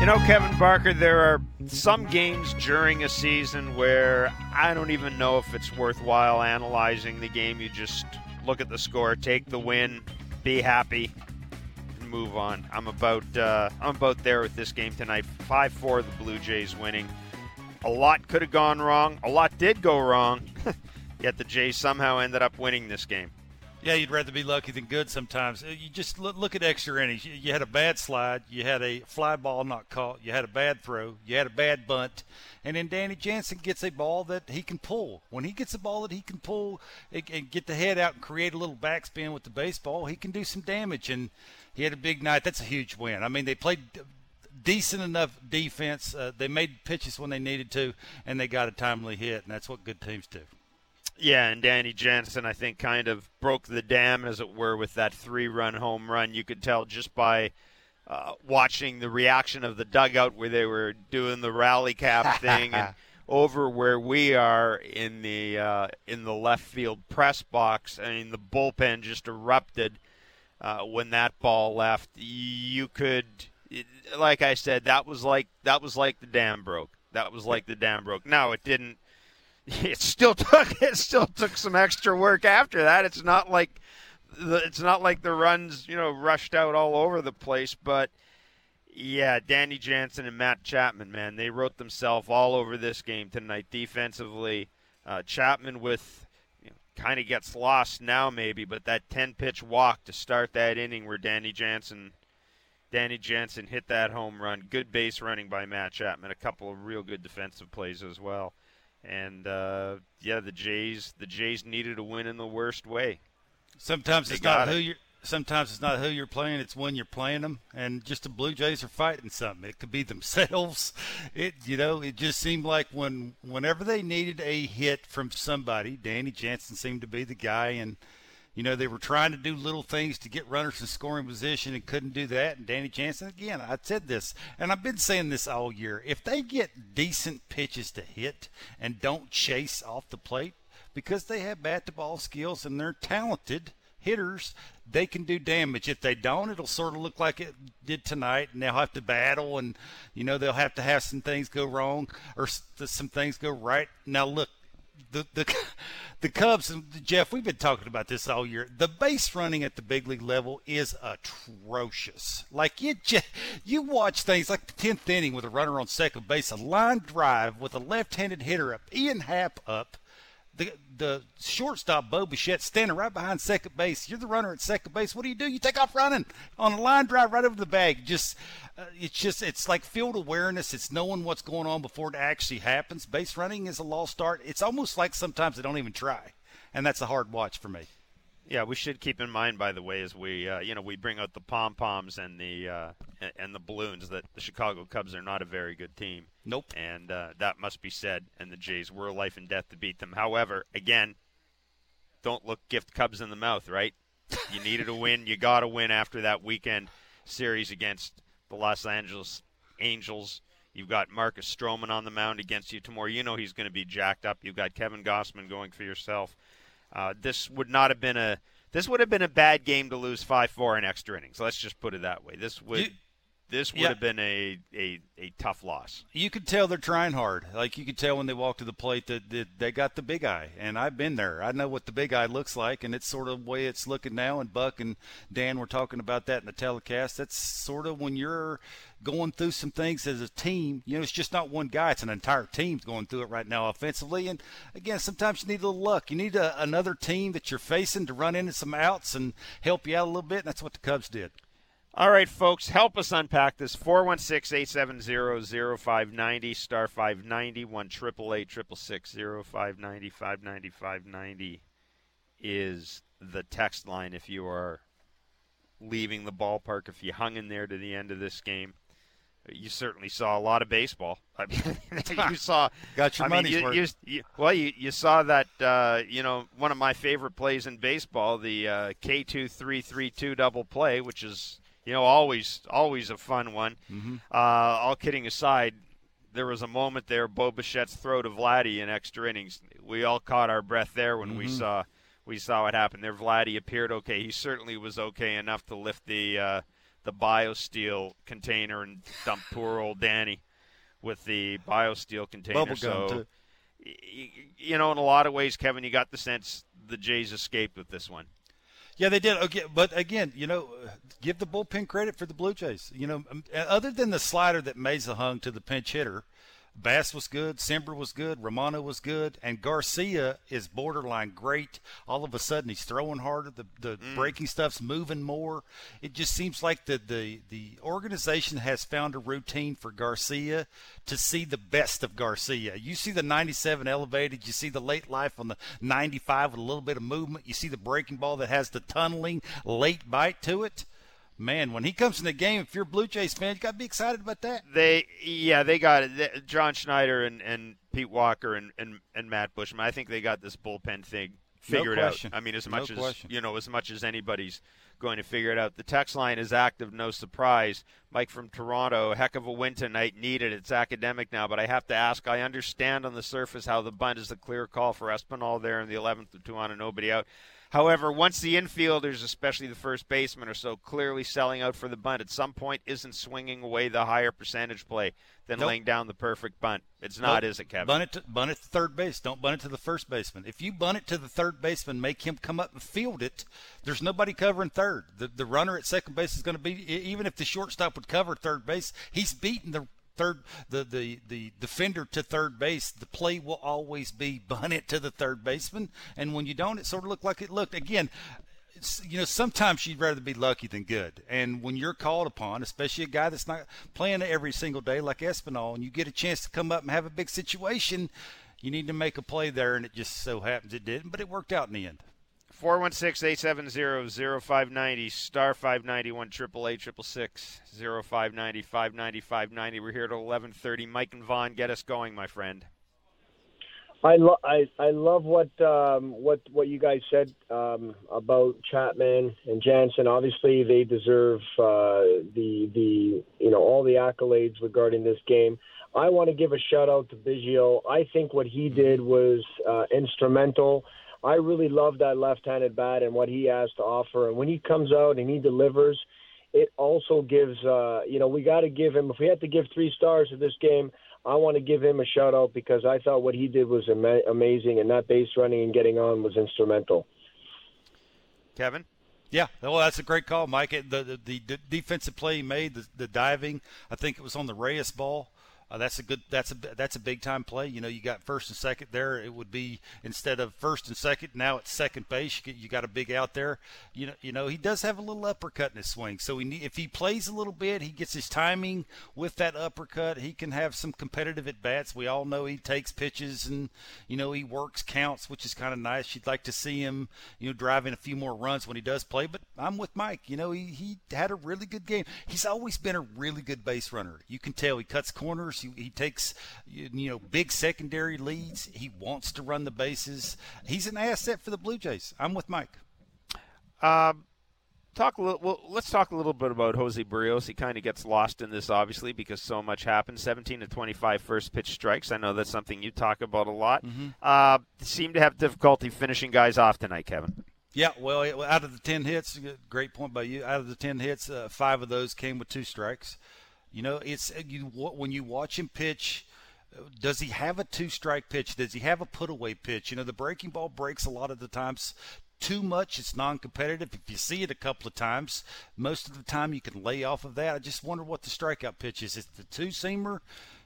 You know, Kevin Barker, there are some games during a season where I don't even know if it's worthwhile analyzing the game. You just look at the score, take the win, be happy, and move on. I'm about uh, I'm about there with this game tonight. Five four, the Blue Jays winning. A lot could have gone wrong. A lot did go wrong. Yet the Jays somehow ended up winning this game. Yeah, you'd rather be lucky than good sometimes. Uh, You just look, look at extra innings. You, you had a bad slide, you had a fly ball not caught, you had a bad throw, you had a bad bunt, and then Danny Jansen gets a ball that he can pull. When he gets a ball that he can pull and, and get the head out and create a little backspin with the baseball, he can do some damage. And he had a big night. That's a huge win. I mean, they played decent enough defense. Uh, they made pitches when they needed to, and they got a timely hit, and that's what good teams do. Yeah, and Danny Jansen, I think, kind of broke the dam, as it were, with that three-run home run. You could tell just by uh, watching the reaction of the dugout where they were doing the rally cap thing, and over where we are in the uh, in the left field press box. I mean, the bullpen just erupted uh, when that ball left. You could, it, like I said, that was like that was like the dam broke. That was like the dam broke. Now it didn't it still took it still took some extra work after that. It's not like the, it's not like the runs you know rushed out all over the place, but yeah, Danny Jansen and Matt Chapman, man, they wrote themselves all over this game tonight defensively. Uh, Chapman with you know, kind of gets lost now maybe, but that ten pitch walk to start that inning where Danny Jansen. Danny Jansen hit that home run. Good base running by Matt Chapman. A couple of real good defensive plays as well. And uh, yeah, the Jays the Jays needed a win in the worst way. Sometimes They it's not got who you're. Sometimes it's not who you're playing; it's when you're playing them. And just the Blue Jays are fighting something. It could be themselves. It, you know, it just seemed like when, whenever they needed a hit from somebody, Danny Jansen seemed to be the guy. And you know, they were trying to do little things to get runners in scoring position and couldn't do that. And Danny Jansen, again, I said this, and I've been saying this all year. If they get decent pitches to hit and don't chase off the plate, because they have bat to ball skills and they're talented hitters, they can do damage. If they don't, it'll sort of look like it did tonight, and they'll have to battle, and you know they'll have to have some things go wrong or some things go right. Now look, the the the Cubs and Jeff, we've been talking about this all year. The base running at the big league level is atrocious. Like you just, you watch things like the tenth inning with a runner on second base, a line drive with a left-handed hitter up, Ian Happ up. The, the shortstop Bo Bichette standing right behind second base. You're the runner at second base. What do you do? You take off running on a line drive right over the bag. Just uh, it's just it's like field awareness. It's knowing what's going on before it actually happens. Base running is a lost start. It's almost like sometimes they don't even try, and that's a hard watch for me. Yeah, we should keep in mind, by the way, as we uh, you know we bring out the pom poms and the uh, and- the balloons, that the Chicago Cubs are not a very good team. Nope. And uh, that must be said. And the Jays were life and death to beat them. However, again, don't look gift Cubs in the mouth, right? You needed a win. You got a win after that weekend series against the Los Angeles Angels. You've got Marcus Stroman on the mound against you tomorrow. You know he's going to be jacked up. You've got Kevin Gausman going for yourself. Uh, this would not have been a this would have been a bad game to lose five four in extra innings. Let's just put it that way. This would You- this would Yeah. have been a, a, a tough loss. You could tell they're trying hard. Like you could tell when they walk to the plate that, that they got the big eye. And I've been there. I know what the big eye looks like, and it's sort of the way it's looking now. And Buck and Dan were talking about that in the telecast. That's sort of when you're going through some things as a team. You know, it's just not one guy; it's an entire team going through it right now offensively. And again, sometimes you need a little luck. You need a, another team that you're facing to run into some outs and help you out a little bit. And that's what the Cubs did. All right, folks, help us unpack this. 416-870-0590, star 590, 1 590 590 is the text line if you are leaving the ballpark, if you hung in there to the end of this game. You certainly saw a lot of baseball. I mean, you saw Got your I mean, money's you, worth. you, you, well, you, you saw that, uh, you know, one of my favorite plays in baseball, the uh, K2-3-3-2 double play, which is, you know, always always a fun one. Mm-hmm. Uh, all kidding aside, there was a moment there, Bo Bichette's throw to Vladdy in extra innings. We all caught our breath there when we Mhm. saw we saw what happened there. Vladdy appeared okay. He certainly was okay enough to lift the uh, the BioSteel container and dump poor old Danny with the BioSteel container. Bubble so, gum too. y- y- you know, in a lot of ways, Kevin, you got the sense the Jays escaped with this one. Yeah, they did. Okay, but again, you know, give the bullpen credit for the Blue Jays. You know, other than the slider that Mayza hung to the pinch hitter, Bass was good, Cimber was good, Romano was good, and Garcia is borderline great. All of a sudden, he's throwing harder. The the mm. breaking stuff's moving more. It just seems like the the the organization has found a routine for Garcia to see the best of Garcia. You see the 97 elevated. You see the late life on the 95 with a little bit of movement. You see the breaking ball that has the tunneling late bite to it. Man, when he comes in the game, if you're a Blue Jays fan, you got to be excited about that. They, yeah, they got it. John Schneider and, and Pete Walker and, and, and Matt Buschmann. I think they got this bullpen thing figured out. question. I mean, as No much as question. you know, as much as anybody's going to figure it out. The text line is active, no surprise. Mike from Toronto, heck of a win tonight, needed. It's academic now, but I have to ask. I understand on the surface how the bunt is the clear call for Espinal there in the 11th with two on and nobody out. However, once the infielders, especially the first baseman, are so clearly selling out for the bunt, at some point isn't swinging away the higher percentage play than Nope. laying down the perfect bunt. It's not, Nope. is it, Kevin? Bunt it, to, bunt it to third base. Don't bunt it to the first baseman. If you bunt it to the third baseman, make him come up and field it. There's nobody covering third. The the runner at second base is going to be even if the shortstop would cover third base, he's beating the third the, the the defender to third base. The play will always be bunt it to the third baseman, and when you don't, it sort of looked like it looked again. You know, sometimes you'd rather be lucky than good. And when you're called upon, especially a guy that's not playing every single day like Espinal, and you get a chance to come up and have a big situation, you need to make a play there, and it just so happens it didn't, but it worked out in the end. 416-870-0590, star 591, triple eight, triple six, 0590, 590, 590. We're here at 1130. Mike and Vaughan, get us going, my friend. I, lo- I I love what um, what what you guys said um, about Chapman and Jansen. Obviously, they deserve uh, the the you know all the accolades regarding this game. I want to give a shout out to Biggio. I think what he did was uh, instrumental. I really love that left-handed bat and what he has to offer. And when he comes out and he delivers, it also gives uh, you know we got to give him. If we had to give three stars to this game. I want to give him a shout out because I thought what he did was ama- amazing, and that base running and getting on was instrumental. Kevin? Yeah, well, that's a great call, Mike. The the, the defensive play he made, the, the diving, I think it was on the Reyes ball. Uh, that's a good. That's a that's a big time play. You know, you got first and second there. It would be instead of first and second, now it's second base. You, you got a big out there. You know, you know he does have a little uppercut in his swing. So he need, if he plays a little bit, he gets his timing with that uppercut. He can have some competitive at bats. We all know he takes pitches and you know he works counts, which is kind of nice. You'd like to see him, you know, driving a few more runs when he does play. But I'm with Mike. You know, he he had a really good game. He's always been a really good base runner. You can tell he cuts corners. He, he takes you you know big secondary leads. He wants to run the bases. He's an asset for the Blue Jays. I'm with Mike. Um, talk a little. Well, let's talk a little bit about Jose Berrios. He kind of gets lost in this, obviously, because so much happened. 17 to 25 first pitch strikes. I know that's something you talk about a lot. Uh, seem to have difficulty finishing guys off tonight, Kevin. Yeah, well, out of the ten hits, great point by you. Out of the ten hits, uh, five of those came with two strikes. You know, it's uh, you when you watch him pitch. uh, Does he have a two-strike pitch? Does he have a put-away pitch? You know, the breaking ball breaks a lot of the times too much. It's non-competitive. If you see it a couple of times, most of the time you can lay off of that. I just wonder what the strikeout pitch is. Is it the two-seamer?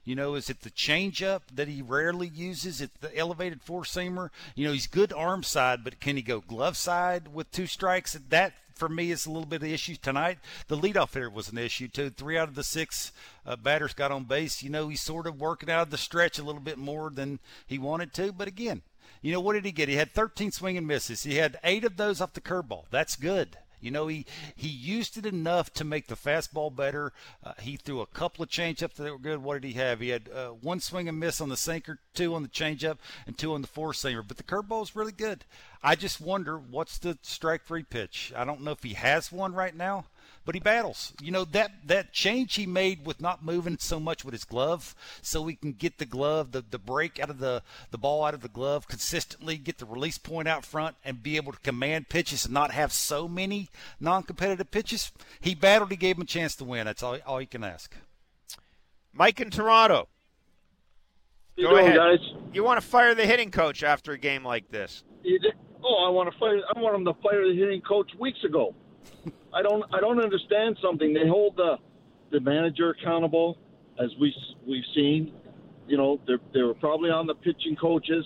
You know, is it the changeup that he rarely uses? It's the elevated four seamer. You know, he's good arm side, but can he go glove side with two strikes? That for me is a little bit of the issue tonight. The leadoff hitter was an issue too. Three out of the six uh, batters got on base. You know, he's sort of working out of the stretch a little bit more than he wanted to. But again, you know, what did he get? He had 13 swing and misses. He had eight of those off the curveball. That's good. You know, he, he used it enough to make the fastball better. Uh, he threw a couple of changeups that were good. What did he have? He had uh, one swing and miss on the sinker, two on the changeup, and two on the four seamer. But the curveball is really good. I just wonder what's the strike three pitch. I don't know if he has one right now. But he battles. You know that that change he made with not moving so much with his glove, so he can get the glove, the the break out of the the ball out of the glove consistently, get the release point out front, and be able to command pitches and not have so many non-competitive pitches. He battled. He gave him a chance to win. That's all all you can ask. Mike in Toronto. You Go doing, ahead. guys? You want to fire the hitting coach after a game like this? Oh, I want to fire. I want them to fire the hitting coach weeks ago. I don't. I don't understand something. They hold the the manager accountable, as we we've seen. You know, they're they were probably on the pitching coaches.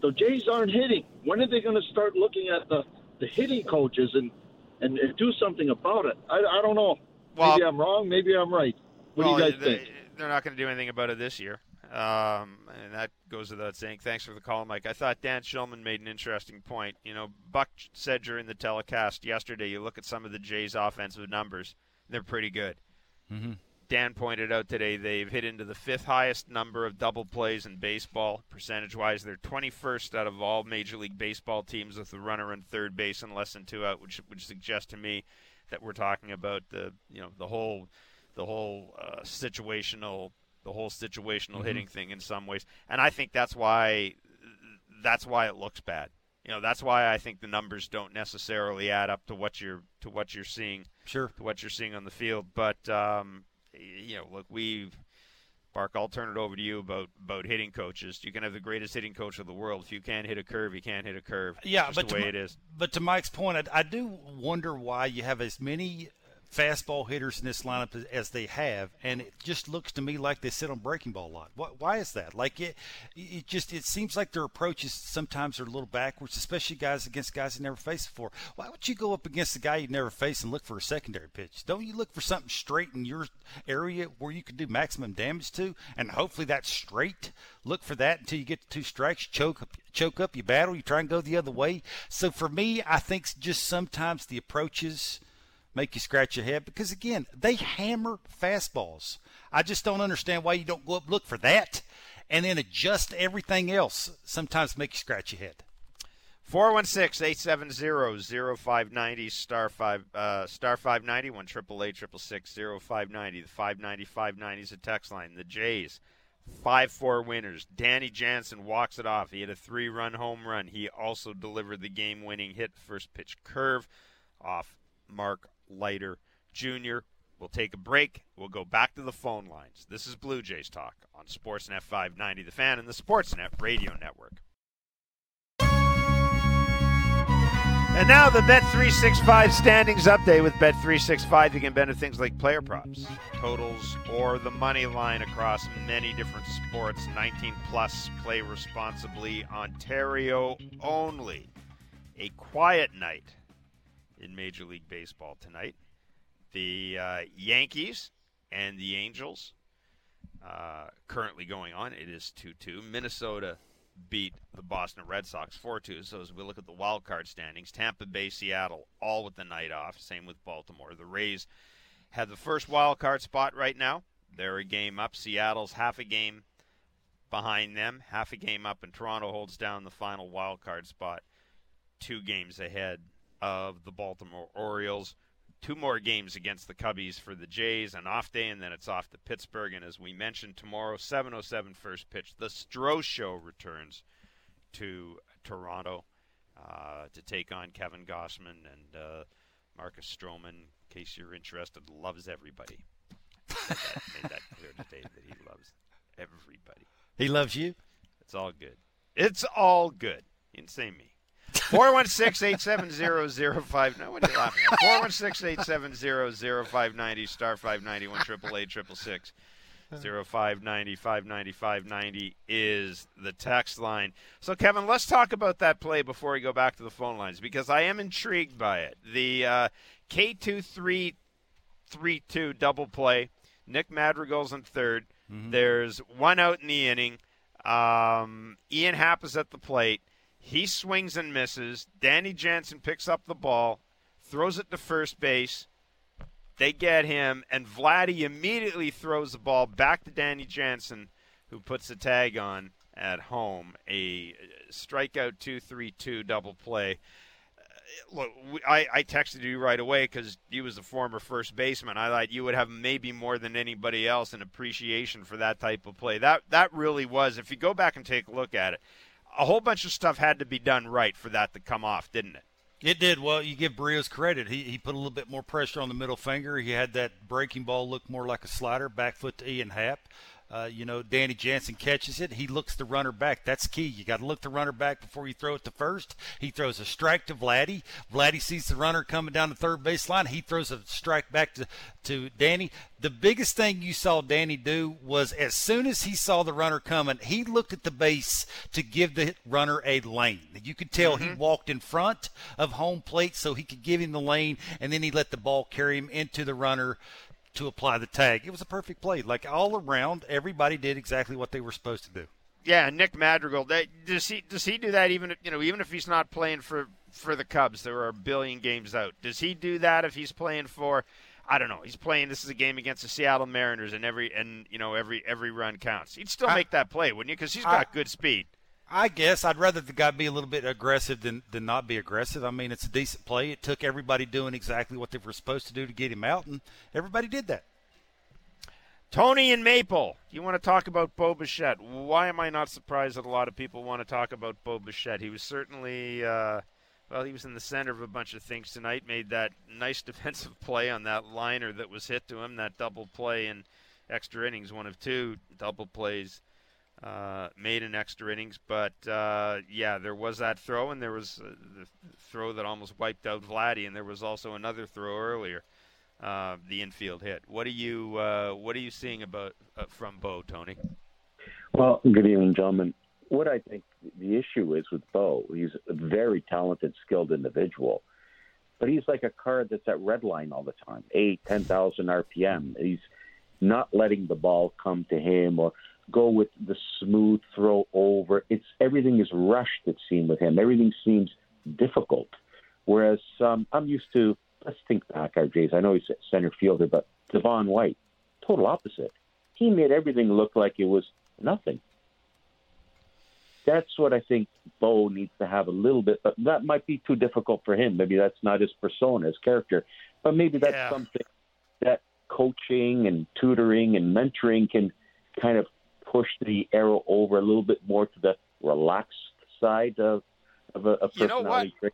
The Jays aren't hitting. When are they going to start looking at the the hitting coaches and and, and do something about it? I, I don't know. Well- maybe I'm wrong. Maybe I'm right. What well, do you guys they, think? They're not going to do anything about it this year. Um, and that goes without saying. Thanks for the call, Mike. I thought Dan Shulman made an interesting point. You know, Buck said during the telecast yesterday, you look at some of the Jays' offensive numbers, they're pretty good. Mm-hmm. Dan pointed out today they've hit into the fifth highest number of double plays in baseball, percentage wise. They're 21st out of all Major League Baseball teams with a runner on third base and less than two out, which would suggest to me that we're talking about the you know the whole the whole uh, situational the whole situational hitting thing in some ways, and I think that's why that's why it looks bad. You know, that's why I think the numbers don't necessarily add up to what you're to what you're seeing Sure. to what you're seeing on the field. But um, you know, look, we've Bark. I'll turn it over to you about about hitting coaches. You can have the greatest hitting coach of the world. If you can't hit a curve, you can't hit a curve. Yeah, but the to way my- it is. But to Mike's point, I, I do wonder why you have as many fastball hitters in this lineup as, they have, and it just looks to me like they sit on breaking ball a lot. Why, why is that? Like it, it just it seems like their approaches sometimes are a little backwards, especially guys against guys they never faced before. Why would you go up against a guy you never faced and look for a secondary pitch? Don't you look for something straight in your area where you can do maximum damage to, and hopefully that's straight. Look for that until you get to two strikes, choke up, choke up, you battle, you try and go the other way. So for me, I think just sometimes the approaches make you scratch your head because again, they hammer fastballs. I just don't understand why you don't go up look for that and then adjust everything else. Sometimes make you scratch your head. 416-870-0590 star 5 uh, star 590 1 0590 the 590 590 is a text line the Jays 5-4 winners Danny Jansen walks it off he had a 3-run home run he also delivered the game winning hit first pitch curve off Mark Leiter Jr. We'll take a break. We'll go back to the phone lines. This is Blue Jays Talk on Sportsnet 590 The Fan and the Sportsnet Radio Network. And now the Bet365 standings update with Bet365. You can bet on things like player props, totals, or the money line across many different sports. 19 plus, play responsibly. Ontario only. A quiet night in Major League Baseball tonight. The uh, Yankees and the Angels uh, currently going on. It is 2 2. Minnesota beat the Boston Red Sox 4 2. So as we look at the wild card standings, Tampa Bay, Seattle, all with the night off. Same with Baltimore. The Rays have the first wild card spot right now. They're a game up. Seattle's half a game behind them, half a game up, and Toronto holds down the final wild card spot, two games ahead of the Baltimore Orioles. Two more games against the Cubbies for the Jays, an off day, and then it's off to Pittsburgh. And as we mentioned, tomorrow, 7:07 first pitch. The Stroh Show returns to Toronto uh, to take on Kevin Gausman and uh, Marcus Stroman. In case you're interested, loves everybody. Made that, made that clear today that he loves everybody. He loves you. It's all good. It's all good. Say me. 416-870-05. No, what are you laughing at? 416-870-0590, star 590, 1 888 0590 590 590 is the text line. So, Kevin, let's talk about that play before we go back to the phone lines because I am intrigued by it. The uh, K2332 double play. Nick Madrigal's in 3rd There's one out in the inning. Um, Ian Happ is at the plate. He swings and misses. Danny Jansen picks up the ball, throws it to first base. They get him, and Vladdy immediately throws the ball back to Danny Jansen, who puts the tag on at home. A strikeout 2 3 2 double play. Uh, look, I, I texted you right away because you was a former first baseman. I thought you would have maybe more than anybody else an appreciation for that type of play. That that really was. If you go back and take a look at it, a whole bunch of stuff had to be done right for that to come off, didn't it? It did. Well, you give Berrios credit. He, he put a little bit more pressure on the middle finger. He had that breaking ball look more like a slider, back foot to Ian Happ. Uh, you know, Danny Jansen catches it. He looks the runner back. That's key. You got to look the runner back before you throw it to first. He throws a strike to Vladdy. Vladdy sees the runner coming down the third baseline. He throws a strike back to, to Danny. The biggest thing you saw Danny do was as soon as he saw the runner coming, he looked at the base to give the runner a lane. You could tell mm-hmm. he walked in front of home plate so he could give him the lane, and then he let the ball carry him into the runner to apply the tag. It was a perfect play. Like all around, everybody did exactly what they were supposed to do. Yeah, Nick Madrigal. That, does he does he do that even you know even if he's not playing for for the Cubs? There are a billion games out. Does he do that if he's playing for? I don't know. He's playing. This is a game against the Seattle Mariners, and every and you know every every run counts. He'd still make that play, wouldn't you? Because he's got I, good speed. I guess I'd rather the guy be a little bit aggressive than, than not be aggressive. I mean, it's a decent play. It took everybody doing exactly what they were supposed to do to get him out, and everybody did that. Tony and Maple, you want to talk about Bo Bichette? Why am I not surprised that a lot of people want to talk about Bo Bichette? He was certainly, uh, well, he was in the center of a bunch of things tonight. Made that nice defensive play on that liner that was hit to him. That double play in extra innings, one of two double plays uh, made in extra innings. But uh, yeah, there was that throw, and there was uh, the throw that almost wiped out Vladdy, and there was also another throw earlier uh, the infield hit. What are you uh, What are you seeing about from Bo, Tony? Well, good evening, gentlemen. What I think the issue is with Bo, he's a very talented, skilled individual, but he's like a car that's at red line all the time, eight, ten thousand RPM. He's not letting the ball come to him or go with the smooth throw over. It's everything is rushed. It seems with him. Everything seems difficult. Whereas um, I'm used to let's think back, our days. I know he's a center fielder, but Devon White, total opposite. He made everything look like it was nothing. That's what I think Bo needs to have a little bit, but that might be too difficult for him. Maybe that's not his persona, his character, but maybe that's yeah. something that coaching and tutoring and mentoring can kind of push the arrow over a little bit more to the relaxed side of, of a, a personality you know trait.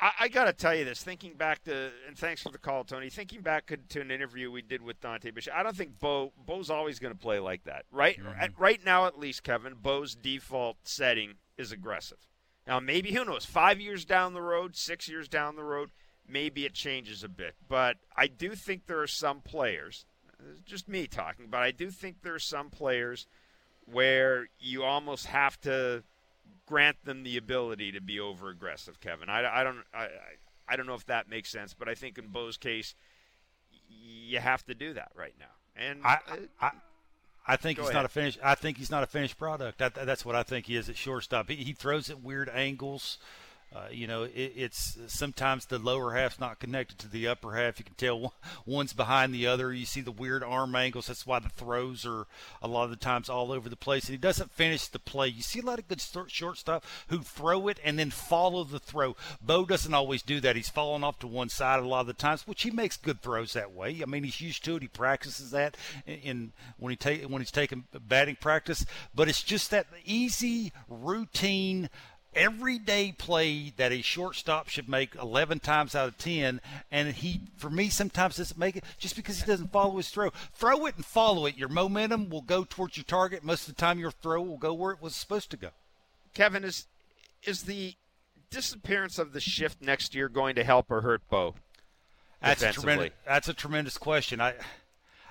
I, I got to tell you this. Thinking back to, and thanks for the call, Tony. Thinking back to an interview we did with Dante Bichette, I don't think Bo Bo's always going to play like that. Right, mm-hmm. at, right now at least, Kevin. Bo's default setting is aggressive. Now maybe who knows? Five years down the road, six years down the road, maybe it changes a bit. But I do think there are some players. Just me talking, but I do think there are some players where you almost have to grant them the ability to be over aggressive, Kevin. I, I don't I, I don't know if that makes sense, but I think in Bo's case, you have to do that right now. And I, I, I think he's ahead. not a finished. I think he's not a finished product. That, that's what I think he is at shortstop. He, he throws at weird angles. Uh, you know, it, it's sometimes the lower half's not connected to the upper half. You can tell one's behind the other. You see the weird arm angles. That's why the throws are a lot of the times all over the place. And he doesn't finish the play. You see a lot of good shortstop who throw it and then follow the throw. Bo doesn't always do that. He's falling off to one side a lot of the times, which he makes good throws that way. I mean, he's used to it. He practices that in, when he take when he's taking batting practice. But it's just that easy routine everyday play that a shortstop should make 11 times out of 10 and he for me sometimes doesn't make it just because he doesn't follow his throw. Throw it and follow it. Your momentum will go towards your target. Most of the time your throw will go where it was supposed to go. Kevin is is the disappearance of the shift next year going to help or hurt bo that's a tremendous that's a tremendous question. I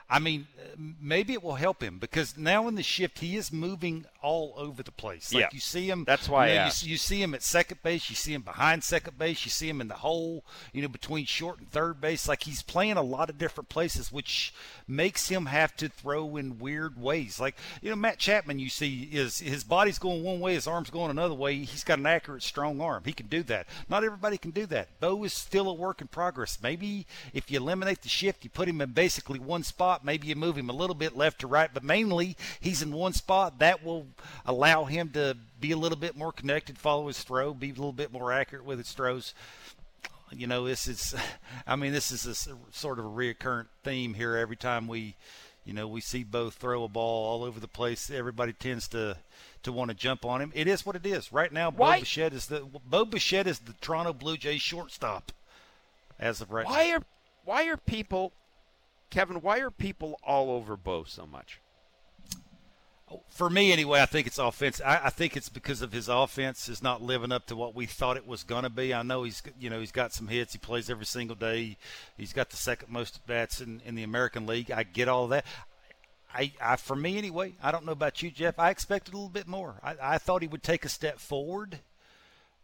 I mean, maybe it will help him because now in the shift he is moving all over the place. Like yeah. you see him. That's why you, know, you, you, see him at second base. You see him behind second base. You see him in the hole. You know, between short and third base. Like he's playing a lot of different places, which makes him have to throw in weird ways. Like you know, Matt Chapman. You see, is his body's going one way, his arm's going another way. He's got an accurate, strong arm. He can do that. Not everybody can do that. Bo is still a work in progress. Maybe if you eliminate the shift, you put him in basically one spot Maybe you move him a little bit left to right, but mainly he's in one spot. That will allow him to be a little bit more connected, follow his throw, be a little bit more accurate with his throws. you know, this is, I mean, this is a sort of a reoccurrent theme here every time we, you know, we see Bo throw a ball all over the place. Everybody tends to to want to jump on him. It is what it is. Right now, Why? Bo Bichette is the Bo Bichette is the Toronto Blue Jays shortstop as of right why now. are why are people, Kevin? Why are people all over Bo so much? For me anyway, I think it's offense. I, I, think it's because of his offense is not living up to what we thought it was going to be. I know he's you know he's got some hits. He plays every single day. He's got the second most bats in, in the American League. I get all that. I, I for me anyway. I don't know about you, Jeff. I expected a little bit more. I, I thought he would take a step forward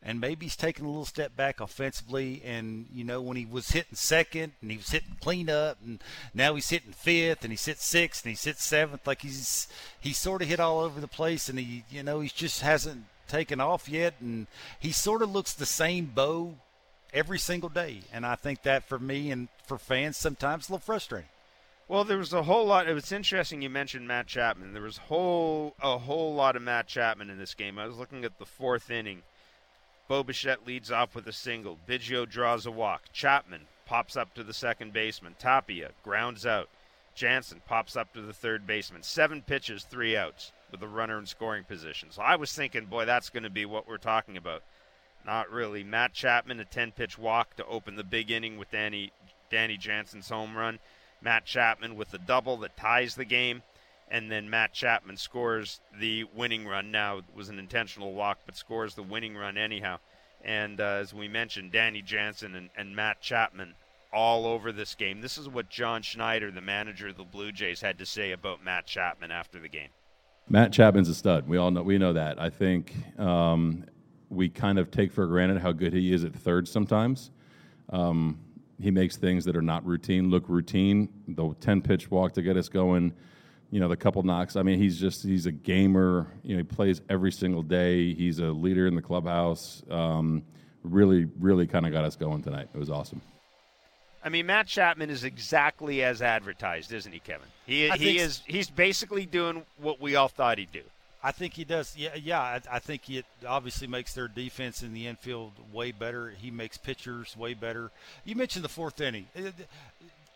and maybe he's taking a little step back offensively. And you know, when he was hitting second and he was hitting cleanup, and now he's hitting fifth and he's hit sixth and he's hit seventh, like he's he's sort of hit all over the place, and he you know he just hasn't taken off yet, and he sort of looks the same Bo every single day, and I think that for me and for fans sometimes a little frustrating. Well, there was a whole lot. It was interesting you mentioned Matt Chapman. There was whole a whole lot of Matt Chapman in this game. I was looking at the fourth inning Bo Bichette leads off with a single. Biggio draws a walk. Chapman pops up to the second baseman. Tapia grounds out. Jansen pops up to the third baseman. Seven pitches, three outs with a runner in scoring position. So I was thinking, boy, that's going to be what we're talking about. Not really. Matt Chapman, a 10 pitch walk to open the big inning with Danny, Danny Jansen's home run. Matt Chapman with the double that ties the game and then Matt Chapman scores the winning run. Now it was an intentional walk, but scores the winning run anyhow. And uh, as we mentioned, Danny Jansen and, and Matt Chapman all over this game. This is what John Schneider, the manager of the Blue Jays, had to say about Matt Chapman after the game. Matt Chapman's a stud. We all know we know that. I think um, we kind of take for granted how good he is at third sometimes. Um, he makes things that are not routine look routine. The ten pitch walk to get us going you know, the couple knocks. I mean, he's just he's a gamer. You know, he plays every single day. He's a leader in the clubhouse. Um, really, really kind of got us going tonight. It was awesome. I mean, Matt Chapman is exactly as advertised, isn't he, Kevin? He he is he's basically doing what we all thought he'd do. I think he does. Yeah, yeah. I, I think it obviously makes their defense in the infield way better. He makes pitchers way better. You mentioned the fourth inning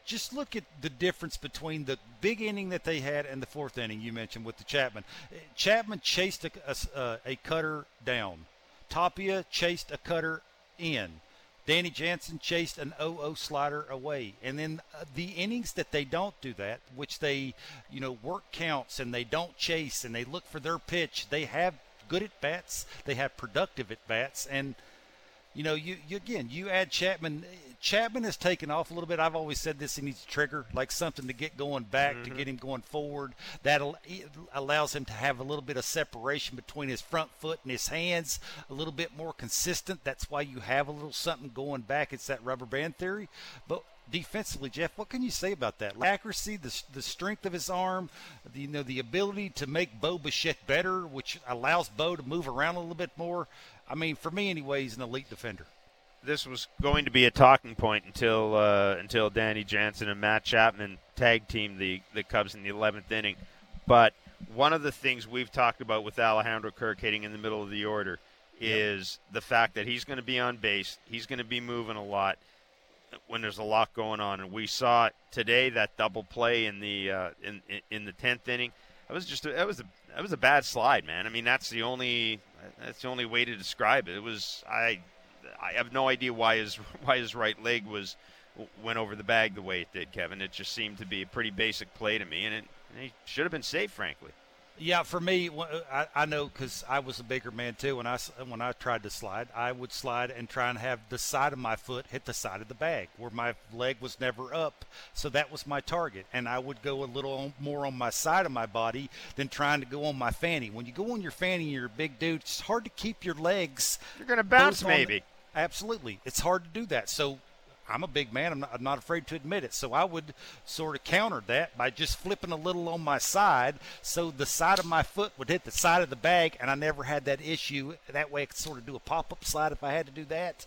just look at the difference between the big inning that they had and the fourth inning you mentioned with the Chapman. Chapman chased a, a, a cutter down. Tapia chased a cutter in. Danny Jansen chased an 0-0 slider away. And then uh, the innings that they don't do that, which they, you know, work counts and they don't chase and they look for their pitch, they have good at bats, they have productive at bats, and you know, you, you again, you add Chapman. Chapman has taken off a little bit. I've always said this. He needs a trigger, like something to get going back, mm-hmm. to get him going forward. That allows him to have a little bit of separation between his front foot and his hands, a little bit more consistent. That's why you have a little something going back. It's that rubber band theory. But defensively, Jeff, what can you say about that? Accuracy, the, the strength of his arm, the, you know, the ability to make Bo Bichette better, which allows Bo to move around a little bit more. I mean, for me anyway, he's an elite defender this was going to be a talking point until uh, until Danny Jansen and Matt Chapman tag teamed the the Cubs in the 11th inning. But one of the things we've talked about with Alejandro Kirk hitting in the middle of the order is yep. the fact that he's going to be on base. He's going to be moving a lot when there's a lot going on, and we saw today that double play in the uh, in, in the 10th inning. That was just a, that was a that was a bad slide, man. I mean, that's the only that's the only way to describe it. It was I I have no idea why his why his right leg was went over the bag the way it did, Kevin. It just seemed to be a pretty basic play to me, and it and he should have been safe, frankly. Yeah, for me, I, I know because I was a bigger man too. When I when I tried to slide, I would slide and try and have the side of my foot hit the side of the bag where my leg was never up. So that was my target, and I would go a little more on my side of my body than trying to go on my fanny. When you go on your fanny, you're a big dude. It's hard to keep your legs. You're going to bounce, maybe. Absolutely. It's hard to do that. So I'm a big man. I'm not, I'm not, afraid to admit it. So I would sort of counter that by just flipping a little on my side so the side of my foot would hit the side of the bag, and I never had that issue. That way I could sort of do a pop up slide if I had to do that.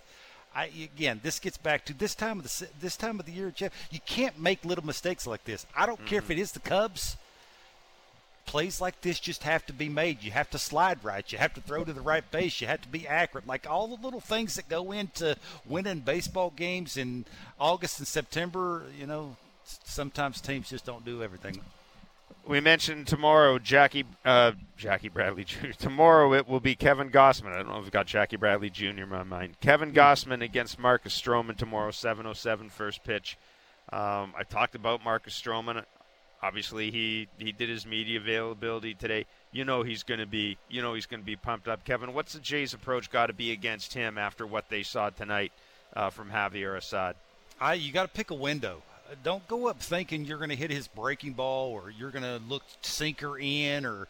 I, again, this gets back to this time of the this time of the year, Jeff. You can't make little mistakes like this. I don't mm-hmm. care if mm-hmm. it is the Cubs. Plays like this just have to be made. You have to slide right. You have to throw to the right base. You have to be accurate. Like all the little things that go into winning baseball games in August and September, you know, sometimes teams just don't do everything. We mentioned tomorrow Jackie uh, Jackie Bradley Jr. Tomorrow it will be Kevin Gausman. I don't know if I've got Jackie Bradley Jr. in my mind. Kevin Gausman against Marcus Stroman tomorrow, 7:07 first pitch. Um, I talked about Marcus Stroman. Obviously, he he did his media availability today. You know he's going to be you know he's going to be pumped up. Kevin, what's the Jays' approach got to be against him after what they saw tonight uh, from Javier Assad? I you got to pick a window. Don't go up thinking you're going to hit his breaking ball or you're going to look sinker in or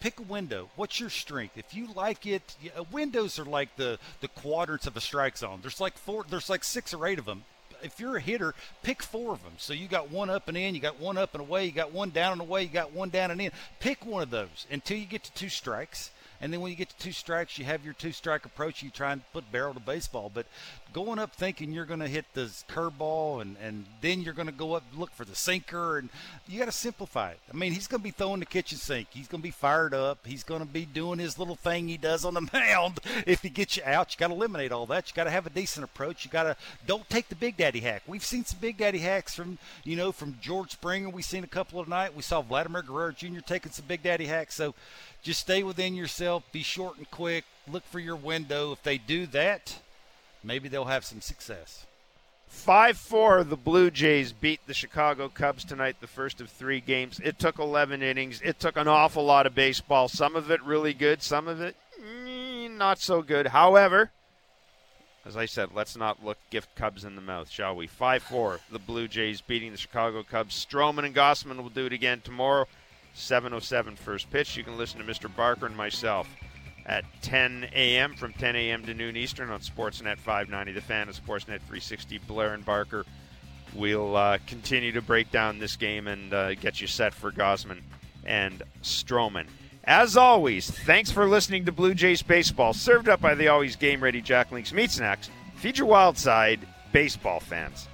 pick a window. What's your strength? If you like it, windows are like the the quadrants of a strike zone. There's like four. There's like six or eight of them if you're a hitter, pick four of them. So you got one up and in, you got one up and away, you got one down and away, you got one down and in. Pick one of those until you get to two strikes. And then when you get to two strikes, you have your two strike approach. You try and put barrel to baseball. But going up thinking you're going to hit the curveball and, and then you're going to go up look for the sinker and you got to simplify it. I mean, he's going to be throwing the kitchen sink. He's going to be fired up. He's going to be doing his little thing he does on the mound. If he gets you out, you got to eliminate all that. You got to have a decent approach. You got to don't take the big daddy hack. We've seen some big daddy hacks from you know from George Springer. We've seen a couple of night. We saw Vladimir Guerrero Jr. taking some big daddy hacks. So just stay within yourself. Be short and quick. Look for your window. If they do that maybe they'll have some success. 5 4, the Blue Jays beat the Chicago Cubs tonight, the first of three games. It took 11 innings. It took an awful lot of baseball. Some of it really good, some of it mm, not so good. However, as I said, let's not look gift Cubs in the mouth, shall we? 5 4, the Blue Jays beating the Chicago Cubs. Stroman and Gausman will do it again tomorrow. 7.07 first pitch. You can listen to Mr. Barker and myself at 10 a.m. from 10 a.m. to noon Eastern on Sportsnet 590. The fan of Sportsnet 360. Blair and Barker will uh, continue to break down this game and uh, get you set for Gausman and Stroman. As always, thanks for listening to Blue Jays Baseball, served up by the always game ready Jack Links Meat Snacks. Feed your wild side, baseball fans.